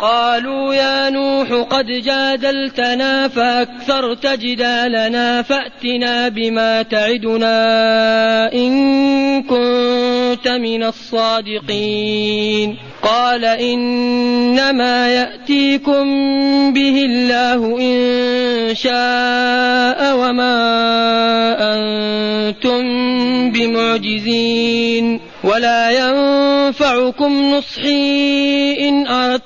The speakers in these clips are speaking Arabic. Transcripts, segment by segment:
قالوا يا نوح قد جادلتنا فأكثرت جدالنا فأتنا بما تعدنا إن كنت من الصادقين. قال إنما يأتيكم به الله إن شاء وما أنتم بمعجزين. ولا ينفعكم نصحي إن أردت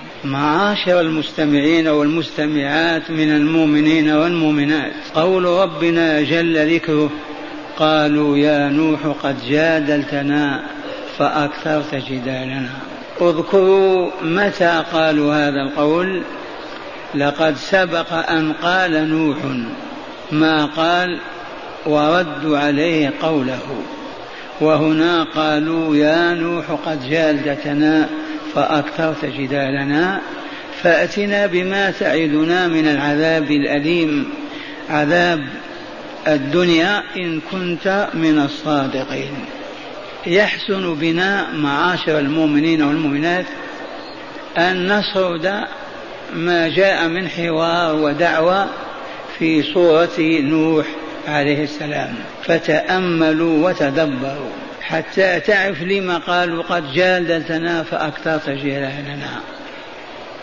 معاشر المستمعين والمستمعات من المؤمنين والمؤمنات. قول ربنا جل ذكره قالوا يا نوح قد جادلتنا فأكثرت جدالنا. اذكروا متى قالوا هذا القول؟ لقد سبق أن قال نوح ما قال وردوا عليه قوله. وهنا قالوا يا نوح قد جالدتنا فأكثرت جدالنا فأتنا بما تعدنا من العذاب الأليم عذاب الدنيا إن كنت من الصادقين. يحسن بنا معاشر المؤمنين والمؤمنات أن نسرد ما جاء من حوار ودعوة في صورة نوح عليه السلام. فتأملوا وتدبروا. حتى تعرف لما قالوا قد جادلتنا فأكثرت جهالنا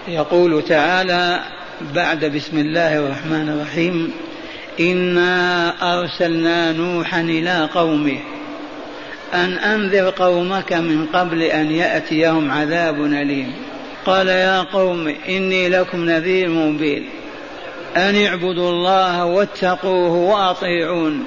يقول تعالى بعد بسم الله الرحمن الرحيم إنا أرسلنا نوحا إلى قومه أن أنذر قومك من قبل أن يأتيهم عذاب أليم. قال يا قوم إني لكم نذير مبين أن اعبدوا الله واتقوه وأطيعون.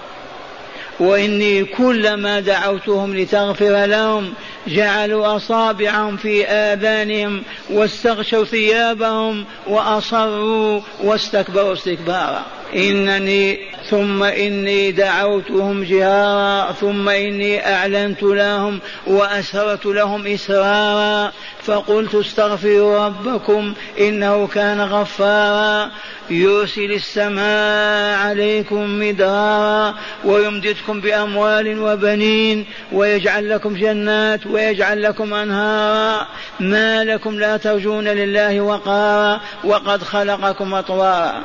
وإني كلما دعوتهم لتغفر لهم جعلوا أصابعهم في آذانهم واستغشوا ثيابهم وأصروا واستكبروا استكبارا. إنني ثم إني دعوتهم جهارا ثم إني أعلنت لهم وأسررت لهم إسرارا. فقلت استغفروا ربكم إنه كان غفارا. يرسل السماء عليكم مدرارا ويمددكم بأموال وبنين ويجعل لكم جنات ويجعل لكم أنهارا. ما لكم لا ترجون لله وقارا وقد خلقكم أطوارا.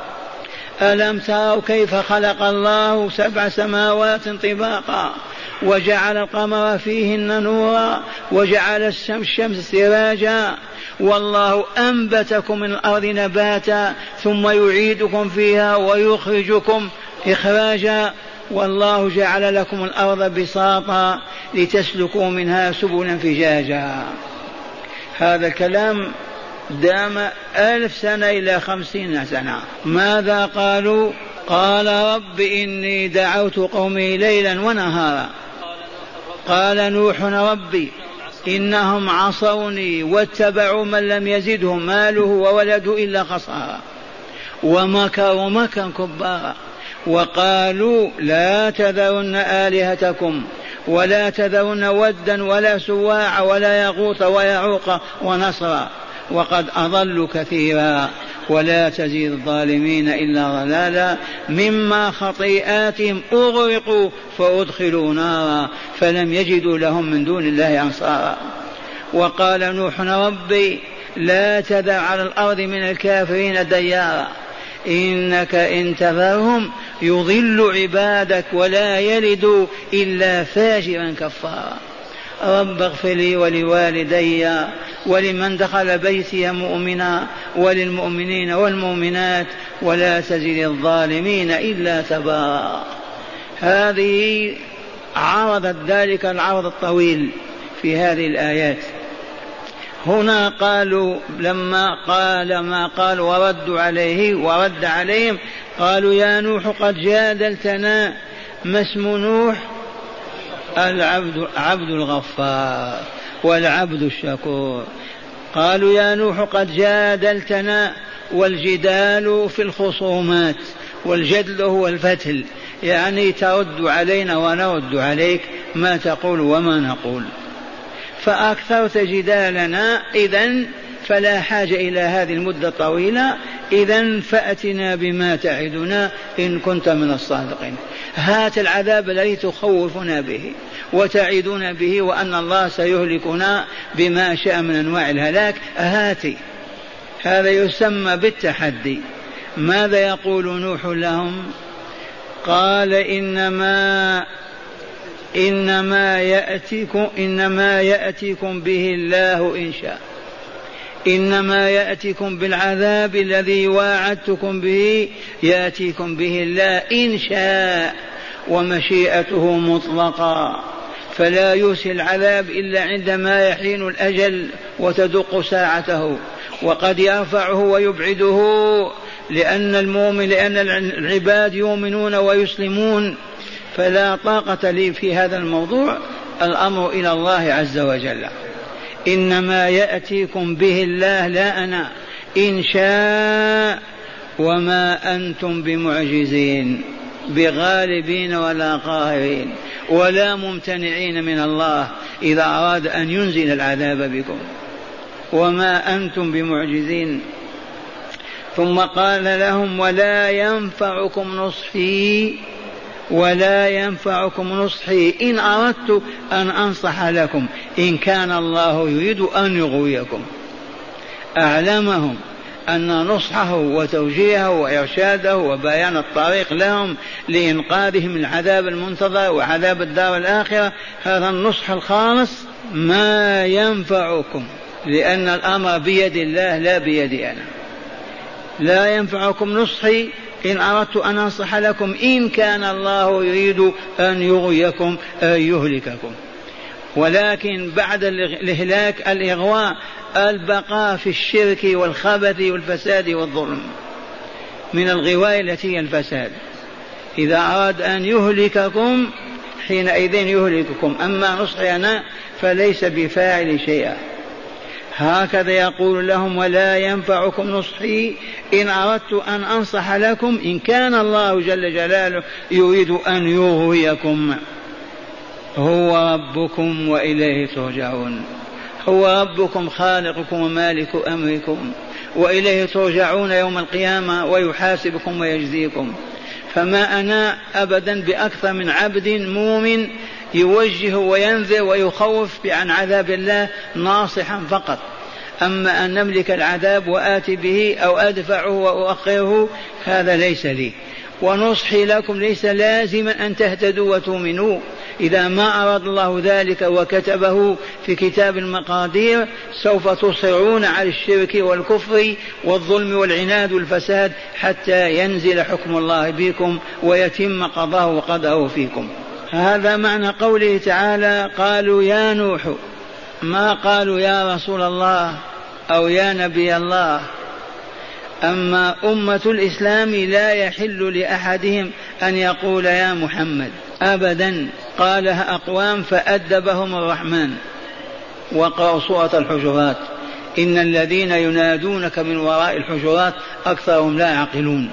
ألم تروا كيف خلق الله سبع سماوات طباقا؟ وجعل القمر فيهن نورا وجعل الشمس سراجا والله أنبتكم من الأرض نباتا ثم يعيدكم فيها ويخرجكم إخراجا والله جعل لكم الأرض بساطا لتسلكوا منها سبلا فجاجا. هذا الكلام دام ألف سنة إلى خمسين سنة. ماذا قالوا؟ قال رب إني دعوت قومي ليلا ونهارا. قال نوح ربي إنهم عصوني واتبعوا من لم يزده ماله وولده إلا خسارا. ومكروا مكرا كبارا. وقالوا لا تذرن آلهتكم ولا تذرن ودا ولا سواع ولا يغوث ويعوق ونصرا. وقد أضلوا كثيرا. ولا تزيد الظالمين إلا ضلالا مما خطيئاتهم أغرقوا فأدخلوا نارا فلم يجدوا لهم من دون الله أنصارا. وقال نوح ربي لا تذر على الأرض من الكافرين ديارا. إنك إن تذرهم يضل عبادك ولا يلدوا إلا فاجرا كفارا. رب اغفر لي ولوالدي ولمن دخل بيتي مؤمنا وللمؤمنين والمؤمنات ولا تزد الظالمين إلا تبارا هذه عرضت ذلك العرض الطويل في هذه الآيات. هنا قالوا لما قال ما قال وردوا عليه ورد عليهم قالوا يا نوح قد جادلتنا ما اسم نوح العبد عبد الغفار والعبد الشكور. قالوا يا نوح قد جادلتنا والجدال في الخصومات والجدل هو الفتل. يعني ترد علينا ونرد عليك ما تقول وما نقول. فأكثرت جدالنا إذا فلا حاجة إلى هذه المدة الطويلة. إذا فأتنا بما تعدنا إن كنت من الصادقين. هات العذاب الذي تخوفنا به وتعدنا به وأن الله سيهلكنا بما شاء من أنواع الهلاك. هاتي هذا يسمى بالتحدي. ماذا يقول نوح لهم؟ قال إنما إنما يأتيكم إنما يأتيكم به الله إن شاء. إنما يأتيكم بالعذاب الذي واعدتكم به يأتيكم به الله إن شاء ومشيئته مطلقة فلا يرسل العذاب إلا عندما يحين الأجل وتدق ساعته. وقد يرفعه ويبعده لأن المؤمن لأن العباد يؤمنون ويسلمون. فلا طاقة لي في هذا الموضوع. الأمر إلى الله عز وجل. إنما يأتيكم به الله لا أنا. إن شاء وما أنتم بمعجزين بغالبين ولا قاهرين ولا ممتنعين من الله إذا أراد أن ينزل العذاب بكم. وما أنتم بمعجزين. ثم قال لهم ولا ينفعكم نصحي ولا ينفعكم نصحي. إن أردت أن أنصح لكم إن كان الله يريد أن يغويكم. أعلمهم أن نصحه وتوجيهه وإرشاده وبيان الطريق لهم لإنقاذهم من العذاب المنتظر وعذاب الدار الآخرة هذا النصح الخالص ما ينفعكم لأن الأمر بيد الله لا بيدي أنا. لا ينفعكم نصحي إن أردت أن أنصح لكم إن كان الله يريد أن يغويكم أن يهلككم. ولكن بعد الإهلاك الإغواء البقاء في الشرك والخبث والفساد والظلم. من الغواية التي هي الفساد. إذا أراد أن يهلككم حينئذ يهلككم. أما نصحي أنا فليس بفاعل شيئا. هكذا يقول لهم ولا ينفعكم نصحي إن أردت أن أنصح لكم إن كان الله جل جلاله يريد أن يغويكم. هو ربكم وإليه ترجعون. هو ربكم خالقكم ومالك أمركم وإليه ترجعون يوم القيامة ويحاسبكم ويجزيكم. فما أنا أبدا بأكثر من عبد مؤمن يوجه وينذر ويخوف عن عذاب الله ناصحا فقط. أما أن نملك العذاب وآتي به أو أدفعه وأؤخره هذا ليس لي. ونصحي لكم ليس لازما أن تهتدوا وتؤمنوا. إذا ما أراد الله ذلك وكتبه في كتاب المقادير سوف تصرون على الشرك والكفر والظلم والعناد والفساد حتى ينزل حكم الله بكم ويتم قضاه وقدره فيكم. هذا معنى قوله تعالى قالوا يا نوح ما قالوا يا رسول الله أو يا نبي الله. أما أمة الإسلام لا يحل لأحدهم أن يقول يا محمد ابدا. قالها أقوام فأدبهم الرحمن. وقرأوا سورة الحجرات. إن الذين ينادونك من وراء الحجرات أكثرهم لا يعقلون.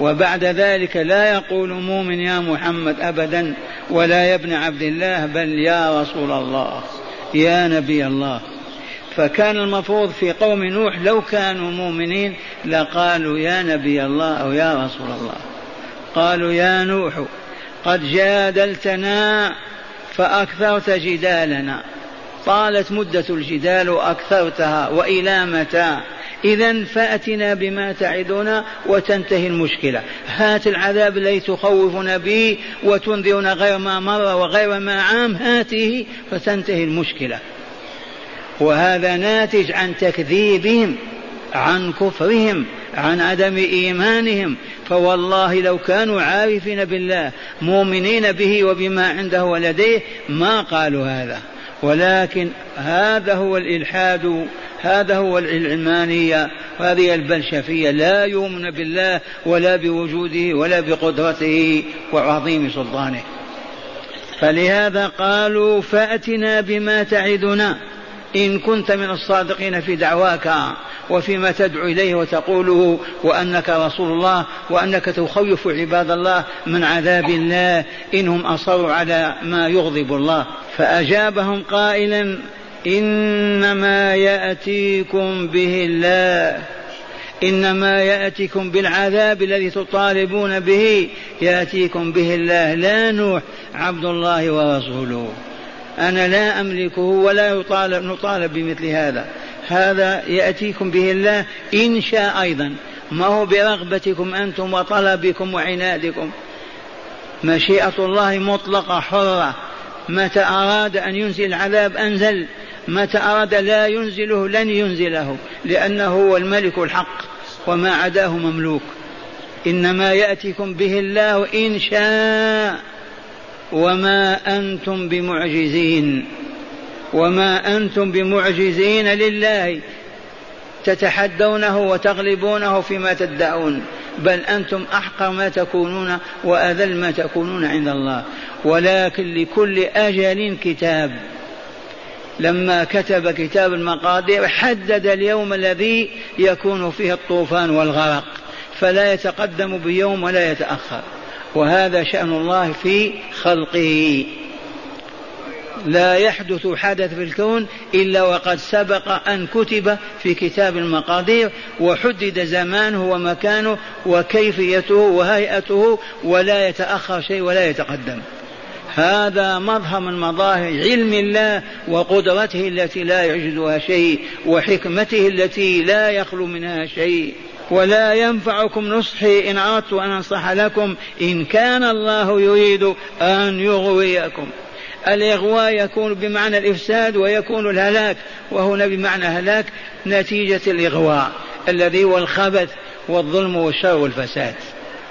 وبعد ذلك لا يقول مؤمن يا محمد ابدا. ولا يا ابن عبد الله بل يا رسول الله يا نبي الله. فكان المفروض في قوم نوح لو كانوا مؤمنين لقالوا يا نبي الله أو يا رسول الله. قالوا يا نوح قد جادلتنا فأكثرت جدالنا. طالت مدة الجدال وأكثرتها والى متى إذا فأتنا بما تعدنا وتنتهي المشكلة. هات العذاب الذي تخوفنا به وتنذرنا غير ما مر وغير ما عام. هاته فتنتهي المشكلة. وهذا ناتج عن تكذيبهم عن كفرهم عن عدم إيمانهم. فوالله لو كانوا عارفين بالله مؤمنين به وبما عنده ولديه ما قالوا هذا. ولكن هذا هو الإلحاد هذا هو العلمانية هذه البلشفية. لا يؤمن بالله ولا بوجوده ولا بقدرته وعظيم سلطانه. فلهذا قالوا فأتنا بما تعدنا. إن كنت من الصادقين في دعواك وفيما تدعو إليه وتقوله وأنك رسول الله وأنك تخوف عباد الله من عذاب الله إنهم أصروا على ما يغضب الله. فأجابهم قائلا إنما يأتيكم به الله. إنما يأتيكم بالعذاب الذي تطالبون به. يأتيكم به الله. لا نوح عبد الله ورسوله. أنا لا أملكه ولا يطالب نطالب بمثل هذا. هذا يأتيكم به الله إن شاء أيضا. ما هو برغبتكم أنتم وطلبكم وعنادكم. مشيئة الله مطلقة حرة. متى أراد أن ينزل العذاب أنزل. متى أراد لا ينزله لن ينزله لأنه هو الملك الحق وما عداه مملوك. إنما يأتيكم به الله إن شاء. وما أنتم بمعجزين وما أنتم بمعجزين لله تتحدونه وتغلبونه فيما تدعون بل أنتم أحقر ما تكونون وأذل ما تكونون عند الله. ولكن لكل أجل كتاب. لما كتب كتاب المقادير حدد اليوم الذي يكون فيه الطوفان والغرق فلا يتقدم بيوم ولا يتأخر. وهذا شأن الله في خلقه. لا يحدث حدث في الكون إلا وقد سبق أن كتب في كتاب المقادير وحدد زمانه ومكانه وكيفيته وهيئته ولا يتأخر شيء ولا يتقدم. هذا مظهر من مظاهر علم الله وقدرته التي لا يعجزها شيء وحكمته التي لا يخلو منها شيء. ولا ينفعكم نصحي إن أردت أن أنصح لكم إن كان الله يريد أن يغويكم. الإغواء يكون بمعنى الإفساد ويكون الهلاك وهنا بمعنى هلاك نتيجة الإغواء الذي هو الخبث والظلم والشر والفساد.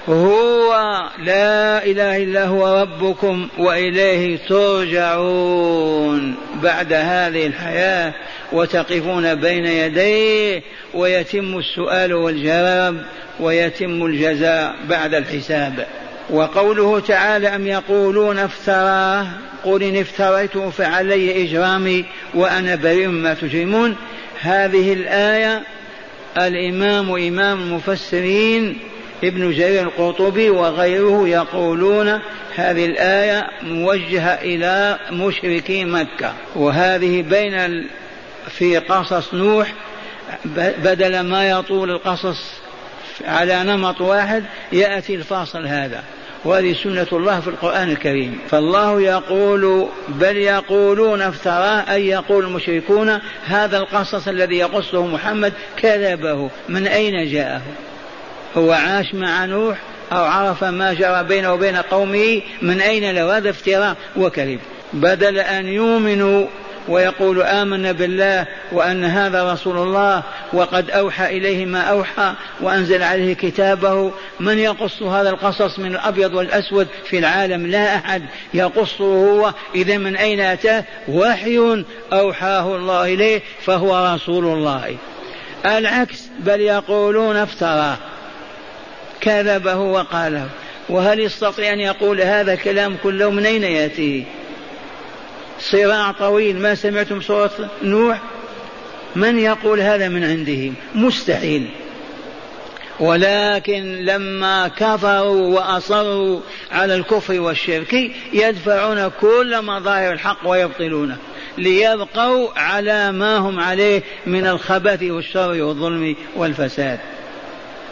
هو لا إله إلا هو ربكم وإليه ترجعون. بعد هذه الحياة وتقفون بين يديه ويتم السؤال والجواب ويتم الجزاء بعد الحساب. وقوله تعالى أم يقولون افتراه؟ قل إن افتريته فعلي إجرامي وأنا بريء مما تجرمون. هذه الآية الإمام إمام المفسرين ابن جرير القرطبي وغيره يقولون هذه الآية موجهة إلى مشركي مكة وهذه بين في قصص نوح بدل ما يطول القصص على نمط واحد يأتي الفاصل هذا وهذه سنة الله في القرآن الكريم. فالله يقول بل يقولون افتراه أي يقول المشركون هذا القصص الذي يقصه محمد كذبه من أين جاءه؟ هو عاش مع نوح أو عرف ما جرى بينه وبين قومه من أين له؟ هذا افتراء وكذب. بدل أن يؤمنوا ويقول آمنا بالله وأن هذا رسول الله وقد أوحى إليه ما أوحى وأنزل عليه كتابه من يقص هذا القصص من الأبيض والأسود في العالم؟ لا أحد. يقصه هو إذا من أين أتاه؟ وحي أوحاه الله إليه فهو رسول الله. العكس بل يقولون افتراه. كذبه وقاله. وهل يستطيع أن يقول هذا الكلام كله من أين يأتيه صراع طويل ما سمعتم سورة نوح؟ من يقول هذا من عنده؟ مستحيل. ولكن لما كفروا وأصروا على الكفر والشرك يدفعون كل مظاهر الحق ويبطلونه ليبقوا على ما هم عليه من الخبث والشر والظلم والفساد.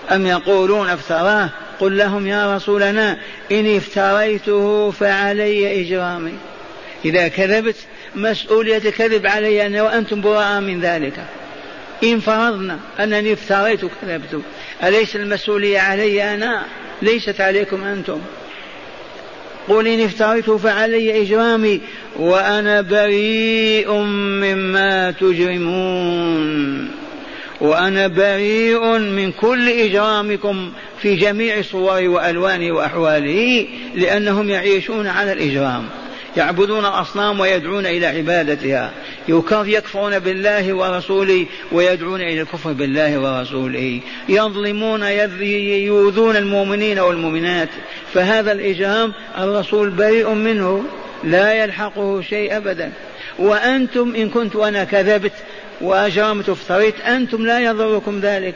أم يقولون افتراه؟ قل لهم يا رسولنا إن افتريته فعلي إجرامي. إذا كذبت مسؤولية كذب علي أنا وأنتم براء من ذلك. إن فرضنا أنني افتريت كذبت أليس المسؤولية علي أنا؟ ليست عليكم أنتم. قل إن افتريت فعلي إجرامي وأنا بريء مما تجرمون. وأنا بريء من كل إجرامكم في جميع صوره وألوانه وأحواله لأنهم يعيشون على الإجرام. يعبدون الأصنام ويدعون إلى عبادتها. يكفرون بالله ورسوله ويدعون إلى الكفر بالله ورسوله. يظلمون يؤذون المؤمنين والمؤمنات. فهذا الإجرام الرسول بريء منه. لا يلحقه شيء أبدا. وأنتم إن كنت أنا كذبت وأجرمت افتريت أنتم لا يضركم ذلك.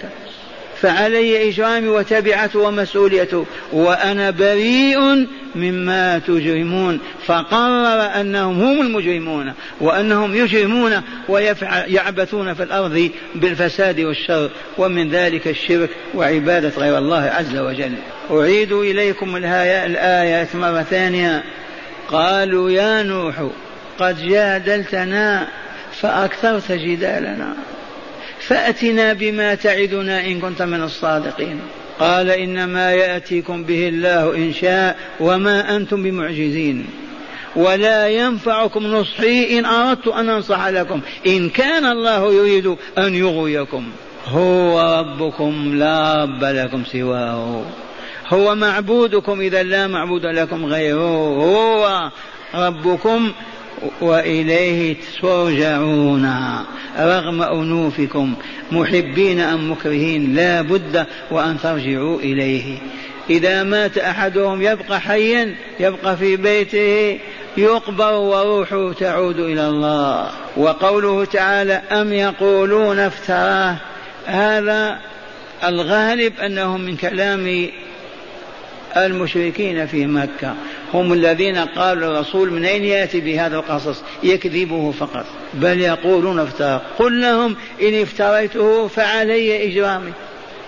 فعلي إجرامي وتبعته ومسؤوليته وأنا بريء مما تجرمون. فقرر أنهم هم المجرمون وأنهم يجرمون ويعبثون في الأرض بالفساد والشر. ومن ذلك الشرك وعبادة غير الله عز وجل. أعيد إليكم الآيات مرة ثانية. قالوا يا نوح قد جادلتنا فأكثرت جدالنا فأتنا بما تعدنا إن كنت من الصادقين. قال إنما يأتيكم به الله إن شاء وما أنتم بمعجزين. ولا ينفعكم نصحي إن أردت أن أنصح لكم. إن كان الله يريد أن يغويكم. هو ربكم لا رب لكم سواه. هو معبودكم إذا لا معبود لكم غيره. هو ربكم وإليه ترجعون رغم أنوفكم محبين أم مكرهين لا بد وأن ترجعوا إليه. إذا مات أحدهم يبقى حيا يبقى في بيته يقبر وروحه تعود إلى الله. وقوله تعالى أم يقولون افتراه. هذا الغالب أنه من كلام المشركين في مكة. هم الذين قالوا للرسول من أين يأتي بهذا القصص؟ يكذبه فقط. بل يقولون افترى. قل لهم إن افتريته فعلي إجرامي.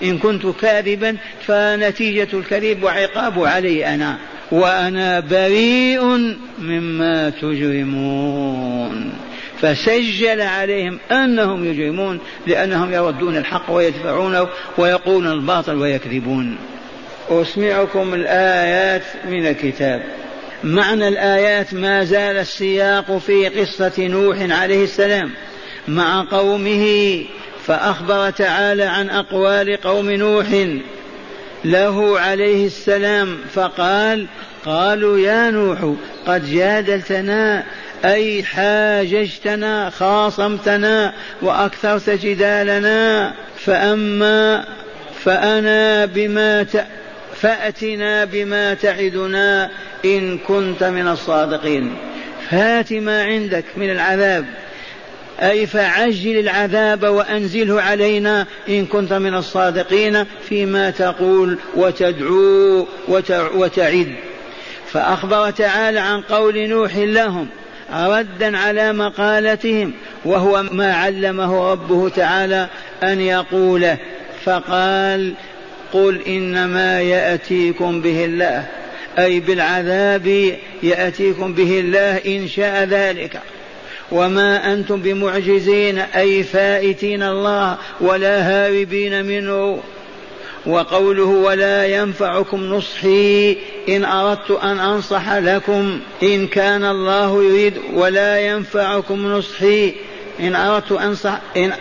إن كنت كاذبا فنتيجة الكذب وعقابه علي أنا. وأنا بريء مما تجرمون. فسجل عليهم أنهم يجرمون لأنهم يردون الحق ويدفعونه ويقولون الباطل ويكذبون. أسمعكم الآيات من الكتاب. معنى الآيات ما زال السياق في قصة نوح عليه السلام مع قومه فأخبر تعالى عن أقوال قوم نوح له عليه السلام فقال قالوا يا نوح قد جادلتنا أي حاججتنا خاصمتنا وأكثرت جدالنا فأما فأنا بما فأتنا بما تعدنا إن كنت من الصادقين. فات ما عندك من العذاب. أي فعجل العذاب وأنزله علينا إن كنت من الصادقين فيما تقول وتدعو وتعد. فأخبر تعالى عن قول نوح لهم ردا على مقالتهم وهو ما علمه ربه تعالى أن يقوله. فقال قل إنما يأتيكم به الله أي بالعذاب يأتيكم به الله إن شاء ذلك وما أنتم بمعجزين أي فائتين الله ولا هاربين منه وقوله ولا ينفعكم نصحي إن أردت أن أنصح لكم إن كان الله يريد ولا ينفعكم نصحي إن أردت أنصح إن.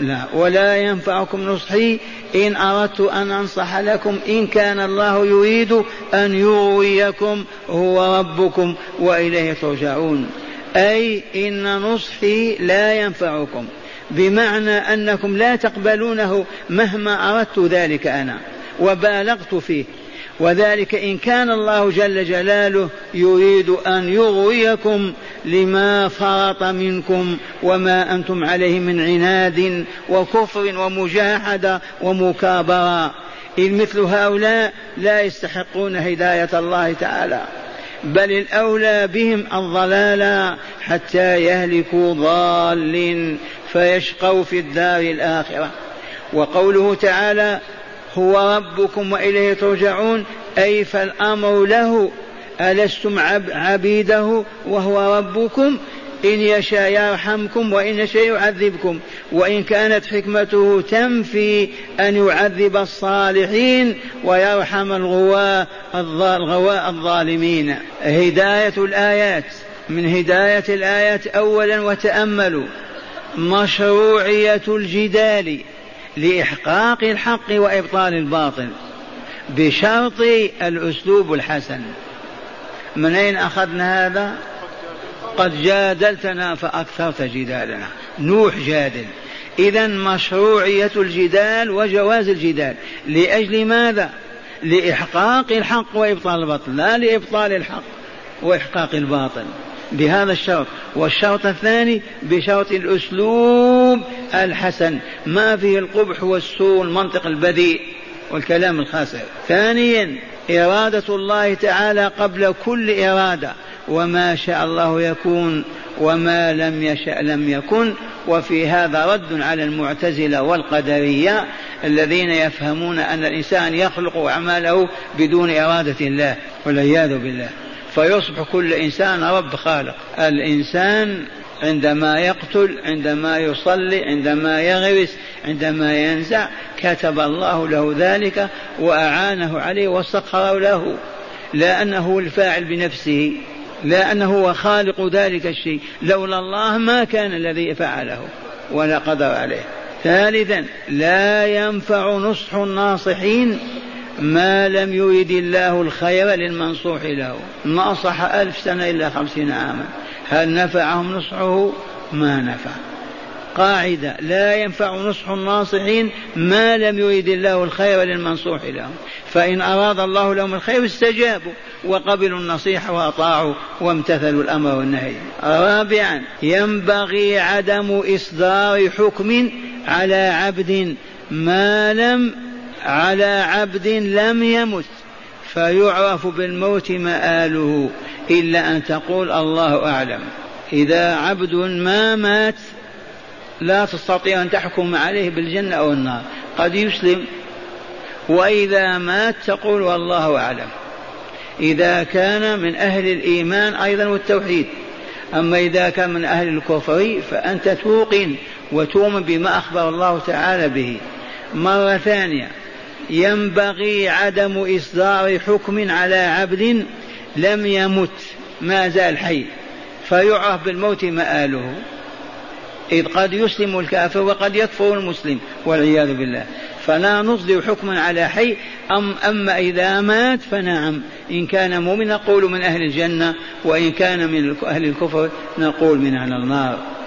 لا. ولا ينفعكم نصحي إن أردت أن أنصح لكم. إن كان الله يريد أن يغويكم هو ربكم وإليه ترجعون. أي إن نصحي لا ينفعكم. بمعنى أنكم لا تقبلونه مهما أردت ذلك أنا وبالغت فيه. وذلك إن كان الله جل جلاله يريد أن يغويكم لما فرط منكم وما أنتم عليه من عناد وكفر ومجاحدة ومكابرة. إذ مثل هؤلاء لا يستحقون هداية الله تعالى بل الأولى بهم الضلال حتى يهلكوا ضال فيشقوا في الدار الآخرة. وقوله تعالى هو ربكم وإليه ترجعون أي فالأمر له ألستم عبيده وهو ربكم؟ إن يشاء يرحمكم وإن يشاء يعذبكم. وإن كانت حكمته تنفي أن يعذب الصالحين ويرحم الغواة الغواء الظالمين. هداية الآيات. من هداية الآيات أولا وتأملوا. مشروعية الجدال. لإحقاق الحق وإبطال الباطل بشرط الأسلوب الحسن. من أين أخذنا هذا؟ قد جادلتنا فأكثرت جدالنا. نوح جادل. إذا مشروعية الجدال وجواز الجدال. لأجل ماذا؟ لإحقاق الحق وإبطال الباطل. لا لإبطال الحق وإحقاق الباطل. بهذا الشرط. والشرط الثاني بشرط الأسلوب الحسن. ما فيه القبح والسوء المنطق البذيء والكلام الخاسر ثانيا إرادة الله تعالى قبل كل إرادة. وما شاء الله يكون وما لم يشأ لم يكن. وفي هذا رد على المعتزلة والقدرية الذين يفهمون أن الإنسان يخلق أعماله بدون إرادة الله والعياذ بالله. فيصبح كل إنسان رب خالق. الإنسان عندما يقتل عندما يصلي عندما يغرس عندما ينزع كتب الله له ذلك وأعانه عليه وسخره له. لا أنه الفاعل بنفسه لا أنه هو خالق ذلك الشيء. لولا الله ما كان الذي فعله ولا قدر عليه. ثالثا لا ينفع نصح الناصحين ما لم يرد الله الخير للمنصوح له. نصح ألف سنة إلا خمسين عاما. هل نفعهم نصحه؟ ما نفع. قاعدة لا ينفع نصح الناصحين ما لم يرد الله الخير للمنصوح لهم. فإن أراد الله لهم الخير استجابوا وقبلوا النصيحة وأطاعوا وامتثلوا الأمر والنهي. رابعا ينبغي عدم إصدار حكم على عبد ما لم على عبد لم يمت فيعرف بالموت مآله إلا أن تقول الله أعلم. إذا عبد ما مات لا تستطيع أن تحكم عليه بالجنة أو النار. قد يسلم وإذا مات تقول والله أعلم. إذا كان من أهل الإيمان أيضا والتوحيد. أما إذا كان من أهل الكفر فأنت توقن وتؤمن بما أخبر الله تعالى به. مرة ثانية ينبغي عدم إصدار حكم على عبد لم يمت ما زال حي. فيعرف بالموت مآله. إذ قد يسلم الكافر وقد يكفر المسلم والعياذ بالله. فلا نصدر حكما على حي أم أما إذا مات فنعم. إن كان مؤمنا نقول من أهل الجنة وإن كان من أهل الكفر نقول من أهل النار.